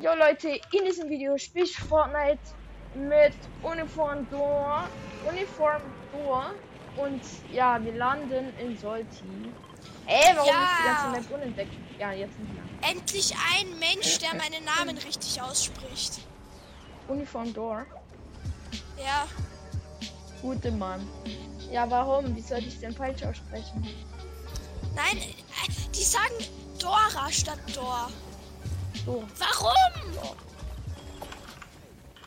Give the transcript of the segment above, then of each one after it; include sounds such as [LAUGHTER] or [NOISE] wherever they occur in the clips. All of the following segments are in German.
Jo Leute, in diesem Video spiele ich Fortnite mit Uniform Door, Uniform Door und ja, wir landen in Solti. Ey, warum Ja. ist die ganze Map unentdeckt? Ja, jetzt nicht mehr. Endlich ein Mensch, der meinen Namen richtig ausspricht. Uniform Door. Ja, Gute Mann. Ja, warum? Wie soll ich denn falsch aussprechen? nein, äh, die sagen Dora statt Dor. So. Warum?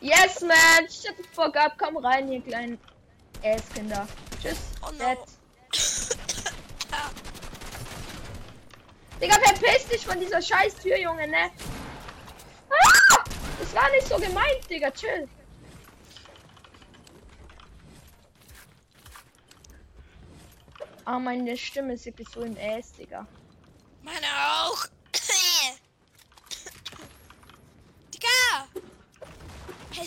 Yes, man! Shut the fuck up! Komm rein, ihr kleinen Ass-Kinder. Tschüss. Oh no. Digga, verpiss dich von dieser scheiß Tür, Junge, ne? Ah! Das war nicht so gemeint, Digga, chill. Ah, meine Stimme ist wirklich so im Ass, Digga. Meine auch. Digga!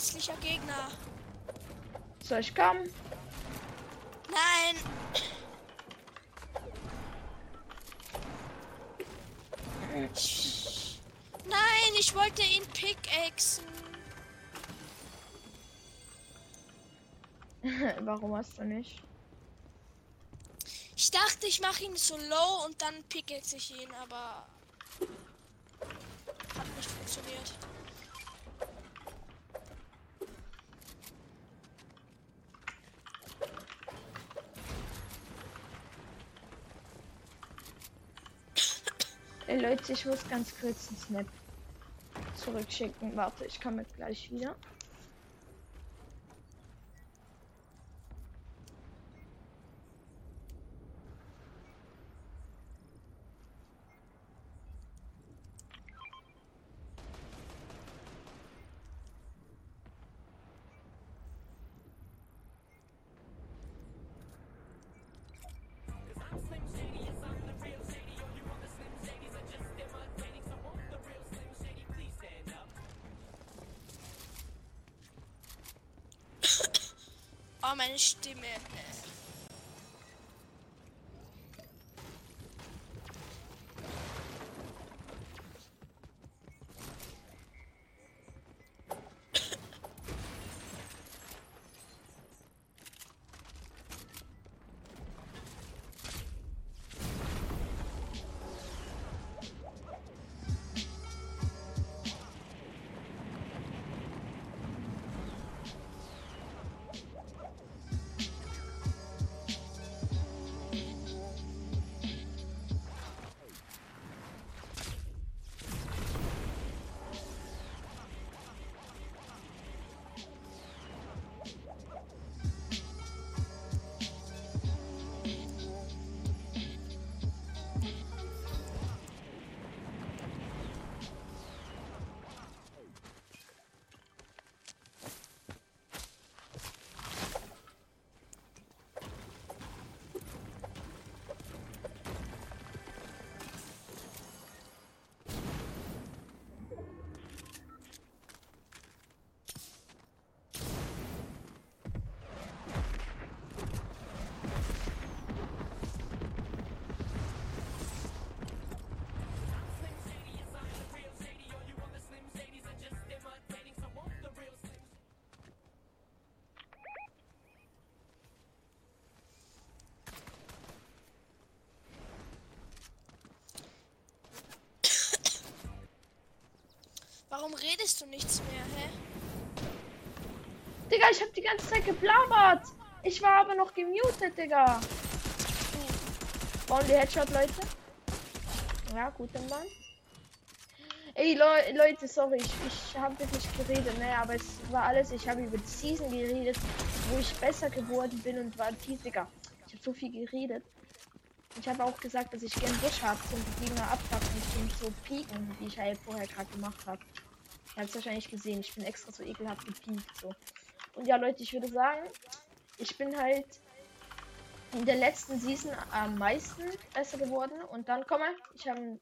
Hässlicher Gegner. Soll ich kommen? Nein. Nein, ich wollte ihn pickaxen. [LAUGHS] Warum hast du nicht? Ich dachte, ich mache ihn so low und dann pickaxe ich ihn, aber hat nicht funktioniert. Leute, ich muss ganz kurz einen Snap zurückschicken. Warte, ich komme gleich wieder. Oh, meine Stimme. Warum redest du nichts mehr, hä? Digga, ich hab die ganze Zeit geplaudert. Ich war aber noch gemutet, Digga. Wollen die Headshot, Leute? Ja, gut, dann Mann. Ey, Leu Leute, sorry, ich, ich habe wirklich geredet, ne, aber es war alles, ich habe über die Season geredet, wo ich besser geworden bin und war tief, Digga. Ich habe so viel geredet. Ich habe auch gesagt, dass ich gern Busch habe und die Gegner abpacken und so pieken, wie ich halt vorher gerade gemacht habe. Ihr habt es wahrscheinlich gesehen, ich bin extra so ekelhaft gepiekt, so. Und ja, Leute, ich würde sagen, ich bin halt in der letzten Season am meisten besser geworden. Und dann komme ich habe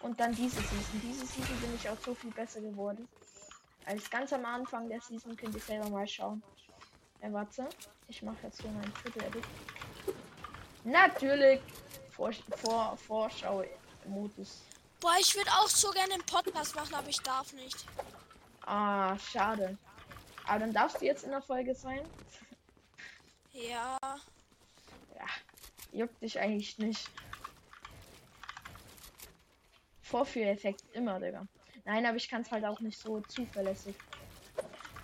und dann diese Season. Diese Season bin ich auch so viel besser geworden. Als ganz am Anfang der Season könnt ihr selber mal schauen. Ja, warte. Ich mache jetzt hier meinen Triple Edit. Natürlich. Vor, vor, Vorschau-Modus. Boah, ich würde auch so gerne einen Podcast machen, aber ich darf nicht. Ah, schade. Aber dann darfst du jetzt in der Folge sein. Ja. Ja, juckt dich eigentlich nicht. Vorführeffekt immer, Digga. Nein, aber ich kann es halt auch nicht so zuverlässig.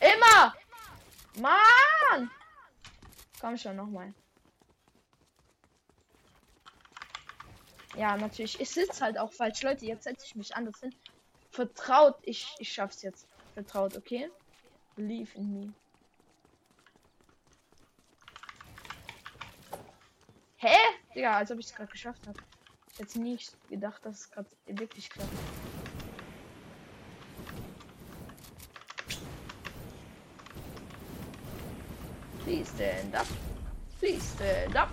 Immer! Mann! Komm schon nochmal. Ja, natürlich. Ich sitze halt auch falsch. Leute, jetzt setze ich mich anders hin. Vertraut, ich, ich schaff's jetzt. Vertraut, okay? Believe in me. Hä? Digga, als ob ich es gerade geschafft habe. Ich hätte nicht gedacht, dass es gerade wirklich klappt. Please stand up. Please stand up.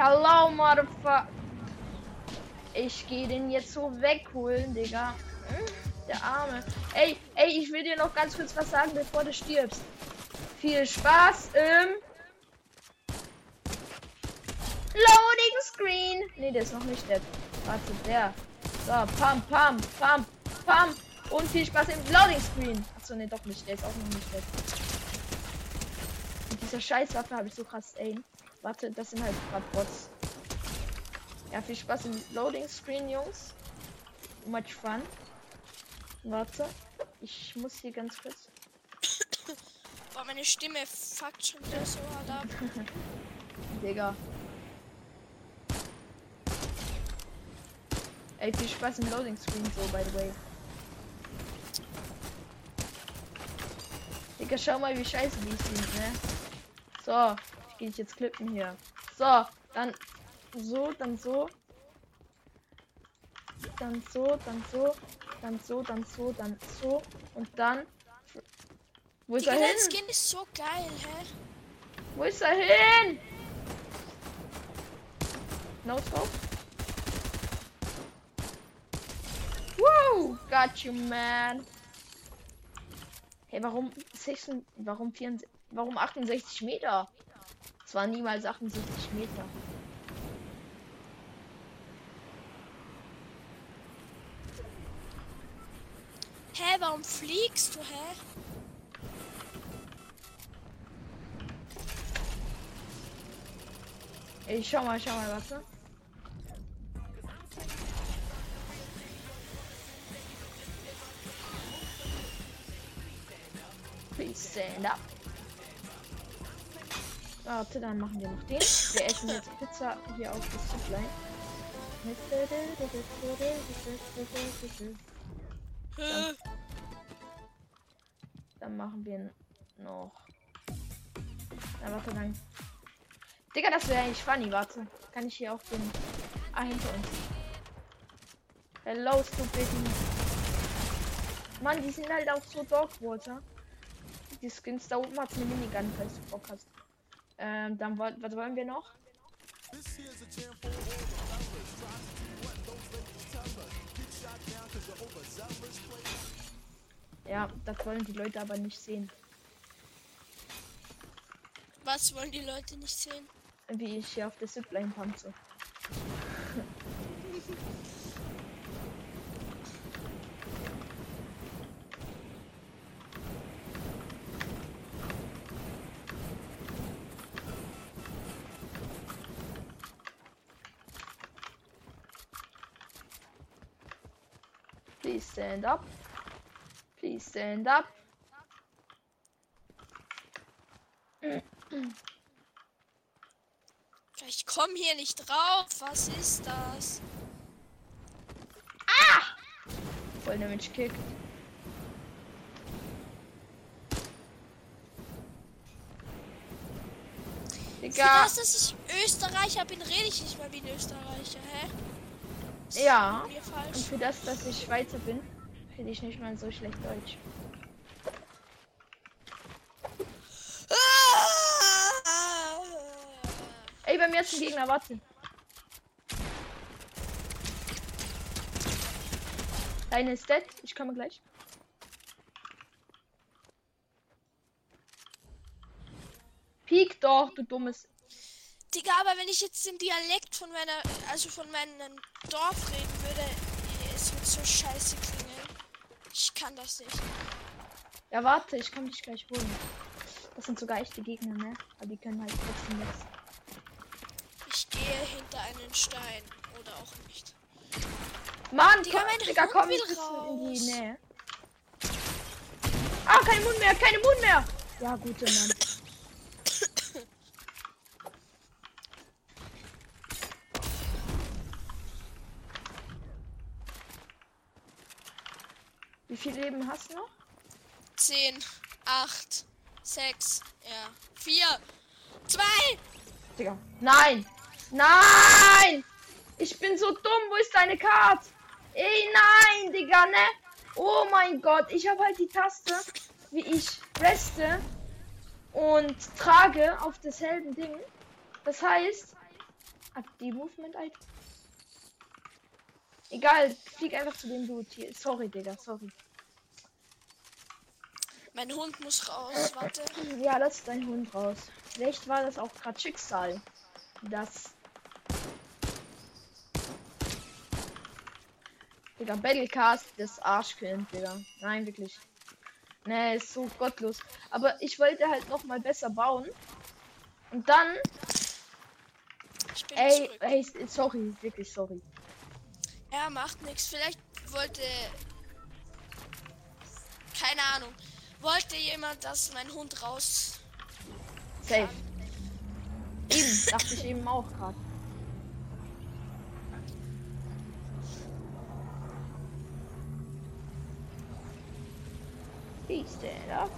Hello, motherfucker. Ich gehe den jetzt so wegholen, Digga. Der Arme. Ey, ey, ich will dir noch ganz kurz was sagen, bevor du stirbst. Viel Spaß im Loading Screen. Nee, der ist noch nicht dead. Warte, der. So, pam, pam, pam, pam. Und viel Spaß im Loading Screen. Achso, nee, doch nicht. Der ist auch noch nicht dead. Mit dieser Scheißwaffe habe ich so krass Aim. Warte, das sind halt gerade Bots. Ja, viel Spaß im Loading Screen, Jungs. Much fun. Warte, ich muss hier ganz kurz. Boah, meine Stimme fuckt schon wieder so hart ab. [LAUGHS] Digga. Ey, viel Spaß im Loading Screen so, by the way. Digga, schau mal, wie scheiße die sind, ne? So, ich gehe jetzt klippen hier. So, dann so, dann so. Dann so, dann so, dann so, dann so, dann so. Und dann. Wo ist Die er hin? Skin ist so geil, hä? Wo ist er hin? No scope. Woo! Got you, man. Hey, warum 16, warum 64, warum 68 Meter? Es war niemals 68 Meter. Hä, warum fliegst du, hä? Ey, schau mal, schau mal, warte. Please stand up. Warte, dann machen wir noch den. Wir essen jetzt Pizza hier auf das Zipline. Hä? Dann machen wir noch. Na, warte, dann. Digga, das wäre eigentlich funny. Warte. Kann ich hier auch den. Ah, hinter uns. Hello, stupid. Mann, die sind halt auch so Dogwater. Die Skins da oben hat eine Minigun, falls du Bock hast. Ähm, dann wollen, was wollen wir noch? Ja, das wollen die Leute aber nicht sehen. Was wollen die Leute nicht sehen? Wie ich hier auf der Zipline tanze. Please stand up. Please stand up. Ich komme hier nicht drauf. Was ist das? Voll Damage Kick. Digga. das, dass ich Österreicher bin, rede ich nicht mehr wie ein Österreicher, hä? Ist Ja. Und für das, dass ich Schweizer bin, finde ich nicht mal so schlecht Deutsch. Ey, bei mir ist ein Gegner, warte. Deine ist dead, ich komme gleich. Peek doch, du dummes. Digga, aber wenn ich jetzt den Dialekt von meiner, also von meinem Dorf reden würde. Es wird so scheiße klingeln. Ich kann das nicht. Ja, warte, ich kann dich gleich holen. Das sind sogar echte Gegner, ne? Aber die können halt trotzdem nichts. Ich gehe hinter einen Stein. Oder auch nicht. Mann, Digga, komm, mein Digga, komm bisschen in die. Nähe. Ah, kein Mund mehr, keine Mund mehr. Ja, gute Mann. Wie viel Leben hast du noch? 10, 8, 6, ja. 4, 2. Digga. Nein! Nein! Ich bin so dumm. Wo ist deine Karte? Ey, nein, Digga, ne? Oh mein Gott. Ich habe halt die Taste, wie ich reste und trage auf dasselbe Ding. Das heißt, die Movement -Icon. Egal, flieg einfach zu dem Dude hier. Sorry, Digga, sorry. Mein Hund muss raus. Warte. Ja, lass dein Hund raus. Vielleicht war das auch gerade Schicksal. Das. Digga, Battlecast des Arschkind, Digga. Nein, wirklich. Nee, ist so gottlos. Aber ich wollte halt noch mal besser bauen. Und dann, ey, zurück. ey, sorry, wirklich sorry. Ja, macht nichts. Vielleicht wollte. Keine Ahnung. Wollte jemand, dass mein Hund raus. Safe. Eben, dachte ich eben auch gerade. Wie ist der da?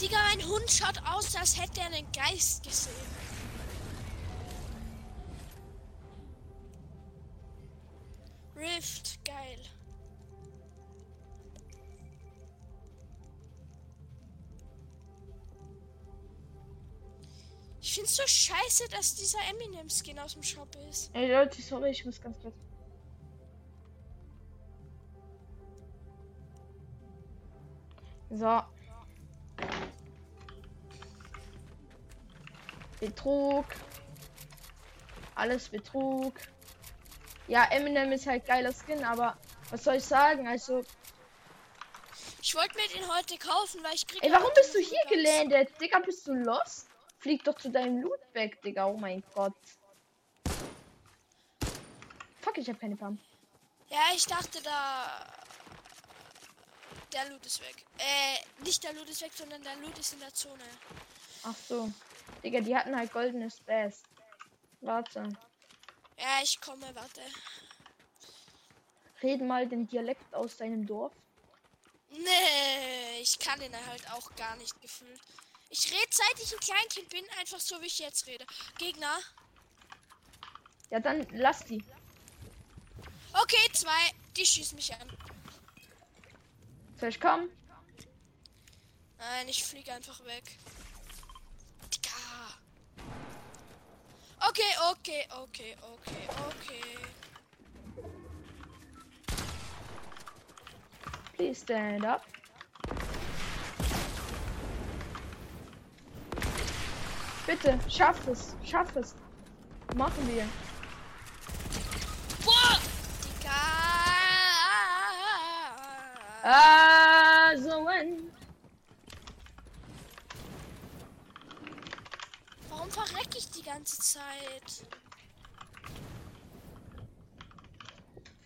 Digga, mein Hund schaut aus, als hätte er einen Geist gesehen. Scheiße, dass dieser Eminem-Skin aus dem Shop ist. Ey Leute, sorry, ich muss ganz kurz. So. Betrug. Alles Betrug. Ja, Eminem ist halt geiler Skin, aber was soll ich sagen? Also, Ich wollte mir den heute kaufen, weil ich krieg ey, warum bist du hier gelandet? Digga, bist du lost? Flieg doch zu deinem Loot weg, Digga. Oh mein Gott. Fuck, ich hab keine Pump. Ja, ich dachte da. Der Loot ist weg. Äh, nicht der Loot ist weg, sondern der Loot ist in der Zone. Ach so. Digga, die hatten halt goldenes Bass. Warte. Ja, ich komme, warte. Reden mal den Dialekt aus deinem Dorf. Nee, ich kann den halt auch gar nicht gefühlt. Ich rede seit ich ein Kleinkind bin, einfach so wie ich jetzt rede. Gegner. Ja, dann lass die. Okay, zwei. Die schießen mich an. Soll ich kommen? Nein, ich fliege einfach weg. Okay, okay, okay, okay, okay. Please stand up. Bitte, schaff es, schaff es. Machen wir. Boah! Digga! Also wenn. Warum verreck ich die ganze Zeit?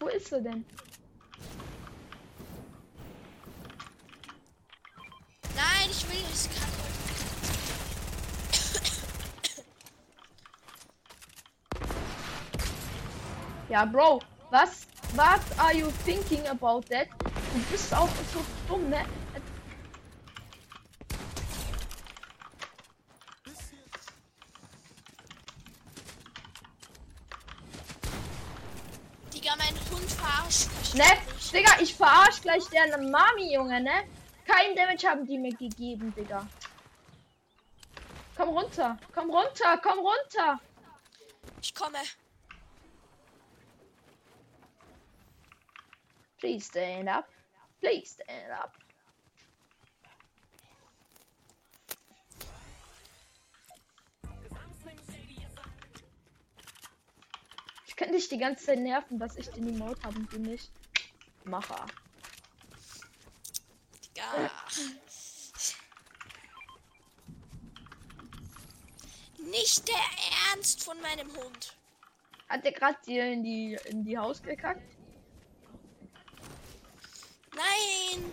Wo ist er denn? Nein, ich will es kann Ja, Bro, was? What are you thinking about that? Du bist auch so dumm, ne? Digga, mein Hund verarscht mich. Ne? Digga, ich verarsch gleich deren Mami, Junge, ne? Kein Damage haben die mir gegeben, Digga. Komm runter, komm runter, komm runter. Ich komme. Please stand up. Please stand up. Ich Wenn dich die ganze Zeit nerven, dass ich den Emote habe und du nicht. Macher. Ja. Nicht der Ernst von meinem Hund. Hat der gerade dir in die in die Haus gekackt? Nein!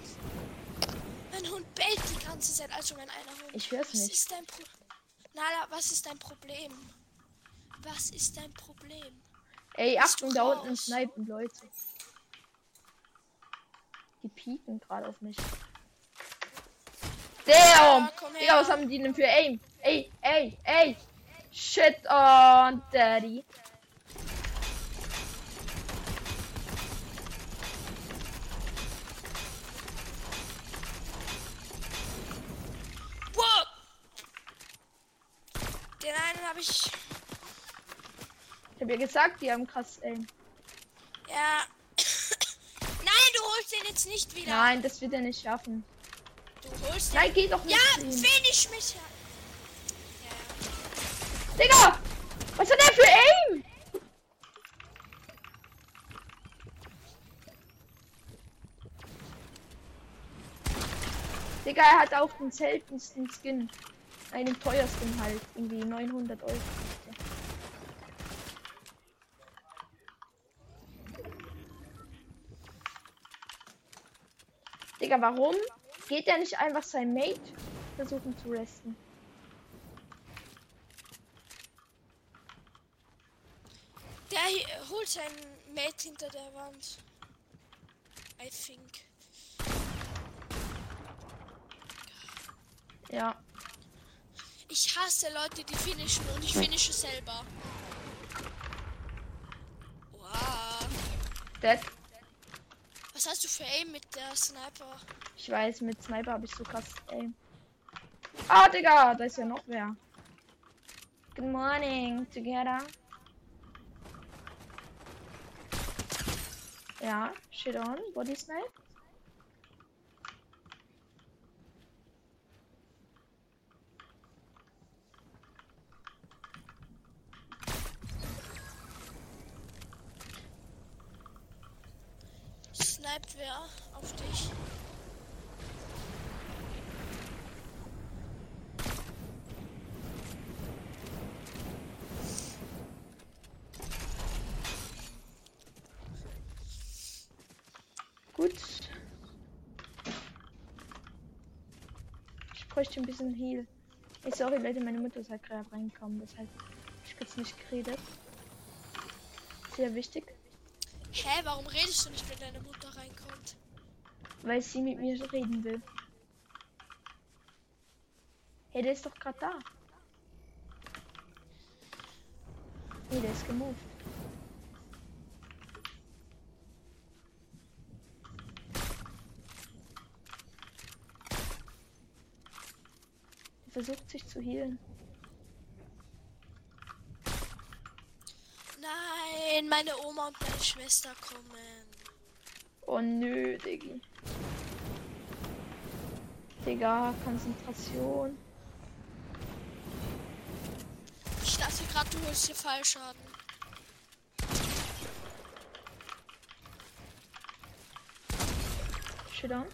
Mein Hund bellt die ganze Zeit, also mein einer Hund. Ich hör's was nicht. ist dein Pro Nala, was ist dein Problem? Was ist dein Problem? Ey, Bist Achtung, da unten snipen Leute. Die pieken gerade auf mich. Damn! komm Digga, was haben die denn für Aim? Ey, ey, ey! Shit on Daddy. Wow! Den einen habe ich. Ich hab ja gesagt, die haben krass Aim. Ja. [COUGHS] Nein, du holst den jetzt nicht wieder. Nein, das wird er nicht schaffen. Du holst den. Nein, geh doch nicht. Ja, finish mich. Ja. Digga! Was hat er für Aim? Digga, er hat auch den seltensten Skin. Nein, den teuersten halt. Irgendwie 900 Euro. kostet. Digga, warum geht er nicht einfach sein Mate versuchen zu resten? Der holt sein Mate hinter der Wand. I think. Ja. Ich hasse Leute, die finishen und ich finische selber. Wow. Dead. Was hast du für Aim mit der Sniper? Ich weiß, mit Sniper habe ich so krass Aim. Ah, Digga, da ist ja noch wer. Good morning, together. Ja, shit on, body snipe. Sniped wer auf dich? Gut. Ich bräuchte ein bisschen Heal. Ey, sorry Leute, meine Mutter ist halt gerade reingekommen, deshalb ich kurz nicht geredet. Sehr wichtig, Hä, warum redest du nicht, wenn deine Mutter reinkommt? weil sie mit mir reden will. Hey, der ist doch gerade da. Nee, der ist gemoved. Er versucht sich zu healen. Nein, meine Oma und meine Schwester kommen. Oh nö, Diggi. Digga, Konzentration. Ich dachte gerade, du holst dir Fallschaden. Shit on.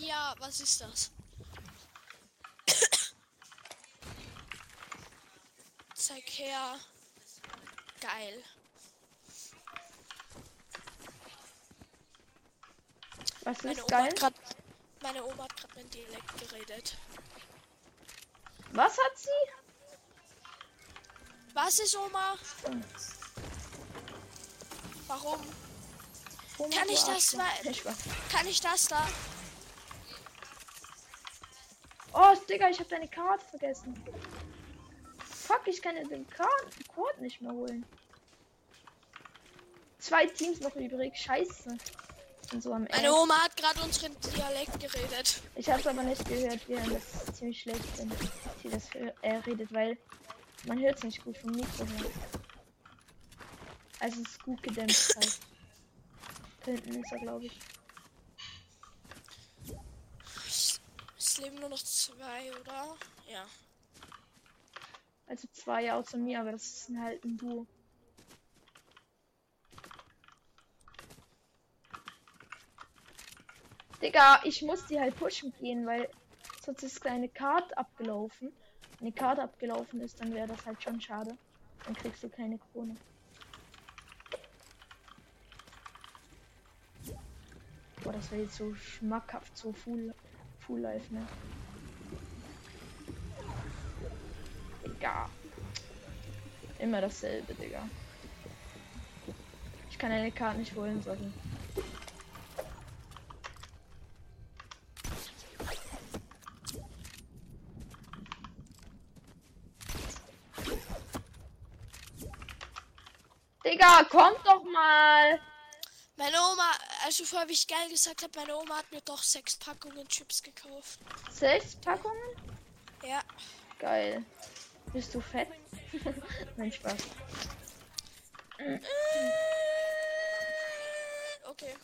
Ja, was ist das? Zeig her. Geil. Was Meine ist Oma geil? grad, meine Oma hat gerade mein Dialekt geredet. Was hat sie? Was ist Oma? Warum? Oma, Kann ich das. Kann ich das da? Oh, Digga, ich habe deine Karte vergessen. Fuck, ich kann den Code nicht mehr holen. Zwei Teams noch übrig. Scheiße. Und so am Meine. Oma hat gerade unseren Dialekt geredet. Ich habe aber nicht gehört, wie das ist ziemlich schlecht, wenn sie das äh, redet, weil man hört es nicht gut vom Mikro her. Also es ist gut gedämpft halt. Da hinten ist er, glaube ich. es leben nur noch zwei, oder? Ja. Also zwei außer mir, aber das ist halt ein Duo. Digga, ich muss die halt pushen gehen, weil sonst ist eine Karte abgelaufen. Wenn die Karte abgelaufen ist, dann wäre das halt schon schade. Dann kriegst du keine Krone. Boah, das wäre jetzt so schmackhaft, so full, full life, ne? Digga. Immer dasselbe, Digga. Ich kann eine Karte nicht holen, sorry. Digga, komm doch mal. Meine Oma, also vorher, wie ich geil gesagt habe, meine Oma hat mir doch sechs Packungen Chips gekauft. Sechs Packungen? Ja. Geil. Bist du fett? [LAUGHS] Nein, Spaß. Okay.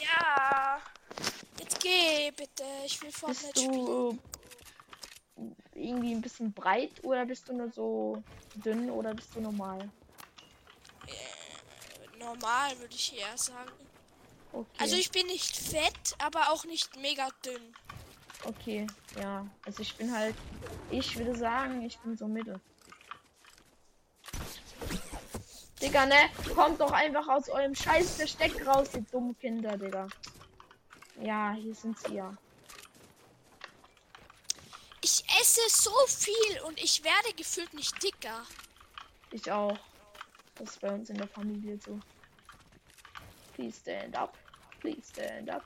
Ja. Jetzt geh bitte. Ich will Bist Fortnite spielen. du irgendwie ein bisschen breit oder bist du nur so dünn oder bist du normal? Äh, normal würde ich eher sagen. Okay. Also ich bin nicht fett, aber auch nicht mega dünn. Okay, ja. Also ich bin halt, ich würde sagen, ich bin so mittel. Digga, ne? Kommt doch einfach aus eurem scheiß Versteck raus, ihr dummen Kinder, Digga. Ja, hier sind sie ja. Ich esse so viel und ich werde gefühlt nicht dicker. Ich auch. Das ist bei uns in der Familie so. Please stand up. Please stand up.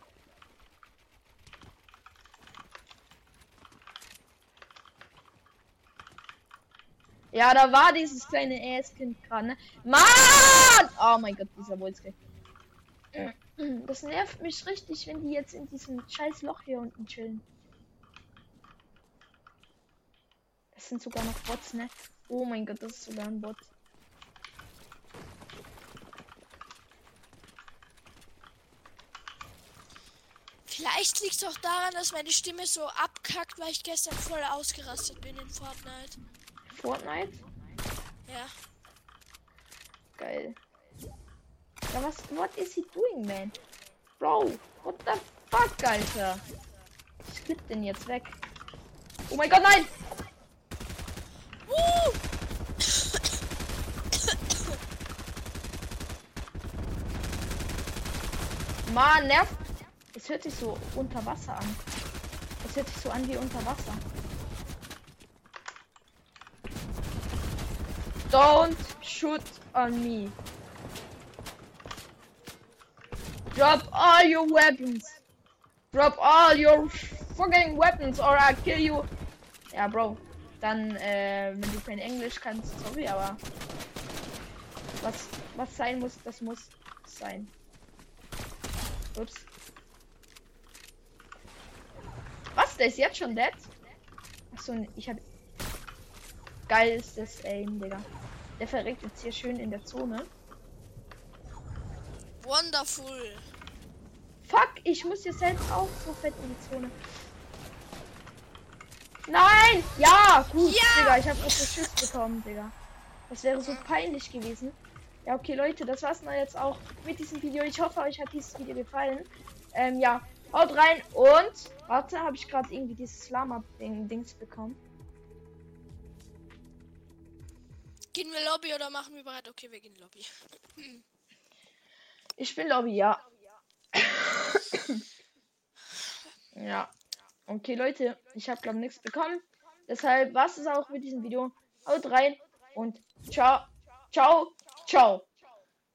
Ja, da war dieses kleine Ass-Kind gerade, ne? Mann! Oh mein Gott, dieser Wolzke. Das nervt mich richtig, wenn die jetzt in diesem scheiß Loch hier unten chillen. Das sind sogar noch Bots, ne? Oh mein Gott, das ist sogar ein Bot. Vielleicht liegt es auch daran, dass meine Stimme so abkackt, weil ich gestern voll ausgerastet bin in Fortnite. Fortnite? Ja. Geil. Ja, was, what is he doing, man? Bro, what the fuck, Alter? Ich flipp den jetzt weg. Oh mein Gott, nein! Uh! Mann, nervt. Es hört sich so unter Wasser an. Es hört sich so an wie unter Wasser. Don't shoot on me. Drop all your weapons. Drop all your fucking weapons or I kill you. Ja, Bro. Dann, äh, wenn du kein Englisch kannst, sorry, aber was, was sein muss, das muss sein. Ups. Was? Der ist jetzt schon dead? Achso, ich hab. Geil ist das Aim, Digga. Der verreckt jetzt hier schön in der Zone. Wonderful. Fuck, ich muss hier selbst auch so fett in die Zone. Nein! Ja, gut, Ja! Digga, ich habe noch Schiss bekommen, Digga. Das wäre so peinlich gewesen. Ja, okay, Leute, das war's mal jetzt auch mit diesem Video. Ich hoffe, euch hat dieses Video gefallen. Ähm, ja, haut rein und warte, habe ich gerade irgendwie dieses Lama-Dings bekommen. Gehen wir Lobby oder machen wir bereit? Okay, wir gehen Lobby. Ich bin Lobby, ja. ja. Okay, Leute, ich habe glaube nichts bekommen. Deshalb war's es auch mit diesem Video. Haut rein und ciao, ciao, ciao.